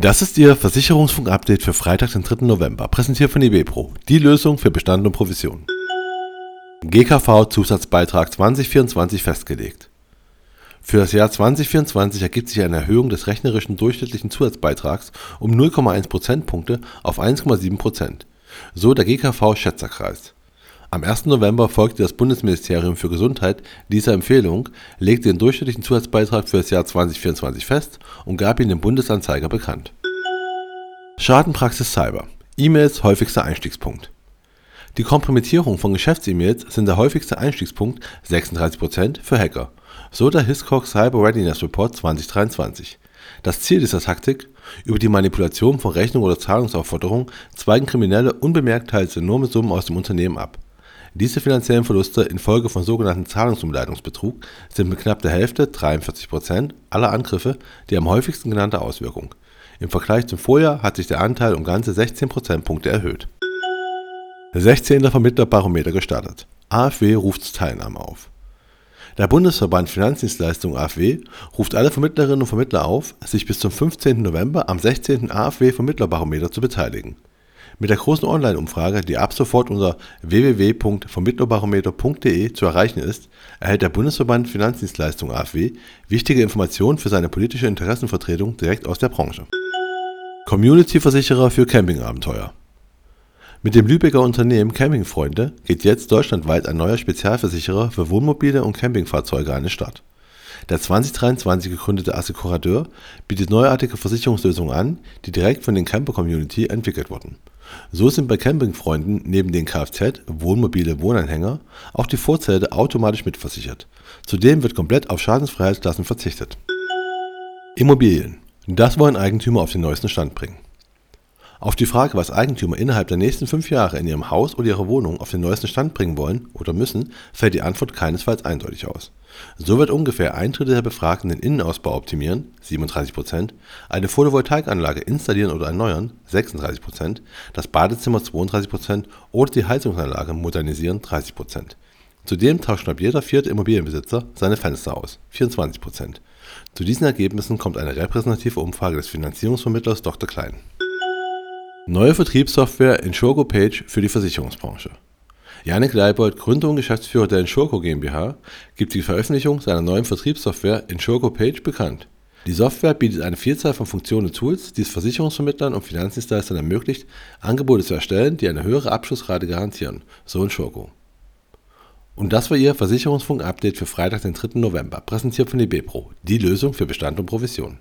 Das ist Ihr Versicherungsfunk-Update für Freitag, den 3. November, präsentiert von eBepro, die Lösung für Bestand und Provision. GKV-Zusatzbeitrag 2024 festgelegt. Für das Jahr 2024 ergibt sich eine Erhöhung des rechnerischen durchschnittlichen Zusatzbeitrags um 0,1 Prozentpunkte auf 1,7 Prozent. So der GKV-Schätzerkreis. Am 1. November folgte das Bundesministerium für Gesundheit dieser Empfehlung, legte den durchschnittlichen Zusatzbeitrag für das Jahr 2024 fest und gab ihn dem Bundesanzeiger bekannt. Schadenpraxis Cyber. E-Mails häufigster Einstiegspunkt. Die Kompromittierung von Geschäfts-E-Mails sind der häufigste Einstiegspunkt 36% für Hacker. So der Hiscox Cyber Readiness Report 2023. Das Ziel dieser Taktik? Über die Manipulation von Rechnungen oder Zahlungsaufforderungen zweigen Kriminelle unbemerkt teils enorme Summen aus dem Unternehmen ab. Diese finanziellen Verluste infolge von sogenannten Zahlungsumleitungsbetrug sind mit knapp der Hälfte (43 aller Angriffe die am häufigsten genannte Auswirkung. Im Vergleich zum Vorjahr hat sich der Anteil um ganze 16 Prozentpunkte erhöht. 16. Vermittlerbarometer gestartet. AfW ruft zur Teilnahme auf. Der Bundesverband Finanzdienstleistungen AfW ruft alle Vermittlerinnen und Vermittler auf, sich bis zum 15. November am 16. AfW Vermittlerbarometer zu beteiligen mit der großen Online-Umfrage, die ab sofort unter www.vermittlerbarometer.de zu erreichen ist, erhält der Bundesverband Finanzdienstleistungen AfW wichtige Informationen für seine politische Interessenvertretung direkt aus der Branche. Community-Versicherer für Campingabenteuer mit dem Lübecker Unternehmen Campingfreunde geht jetzt deutschlandweit ein neuer Spezialversicherer für Wohnmobile und Campingfahrzeuge an den Start. Der 2023 gegründete Assecurateur bietet neuartige Versicherungslösungen an, die direkt von den Camper-Community entwickelt wurden. So sind bei Campingfreunden neben den Kfz, Wohnmobile, Wohnanhänger auch die Vorzelte automatisch mitversichert. Zudem wird komplett auf Schadensfreiheitsklassen verzichtet. Immobilien. Das wollen Eigentümer auf den neuesten Stand bringen. Auf die Frage, was Eigentümer innerhalb der nächsten fünf Jahre in ihrem Haus oder ihrer Wohnung auf den neuesten Stand bringen wollen oder müssen, fällt die Antwort keinesfalls eindeutig aus. So wird ungefähr ein Drittel der Befragten den Innenausbau optimieren (37%), eine Photovoltaikanlage installieren oder erneuern (36%), das Badezimmer (32%) oder die Heizungsanlage modernisieren (30%). Zudem tauscht knapp jeder vierte Immobilienbesitzer seine Fenster aus (24%). Zu diesen Ergebnissen kommt eine repräsentative Umfrage des Finanzierungsvermittlers Dr. Klein Neue Vertriebssoftware Insurgo Page für die Versicherungsbranche. Janik Leibold, Gründer und Geschäftsführer der Insurgo GmbH, gibt die Veröffentlichung seiner neuen Vertriebssoftware Insurgo Page bekannt. Die Software bietet eine Vielzahl von Funktionen und Tools, die es Versicherungsvermittlern und Finanzdienstleistern ermöglicht, Angebote zu erstellen, die eine höhere Abschlussrate garantieren, so Insurgo. Und das war Ihr Versicherungsfunk-Update für Freitag, den 3. November, präsentiert von eBepro, die Lösung für Bestand und Provision.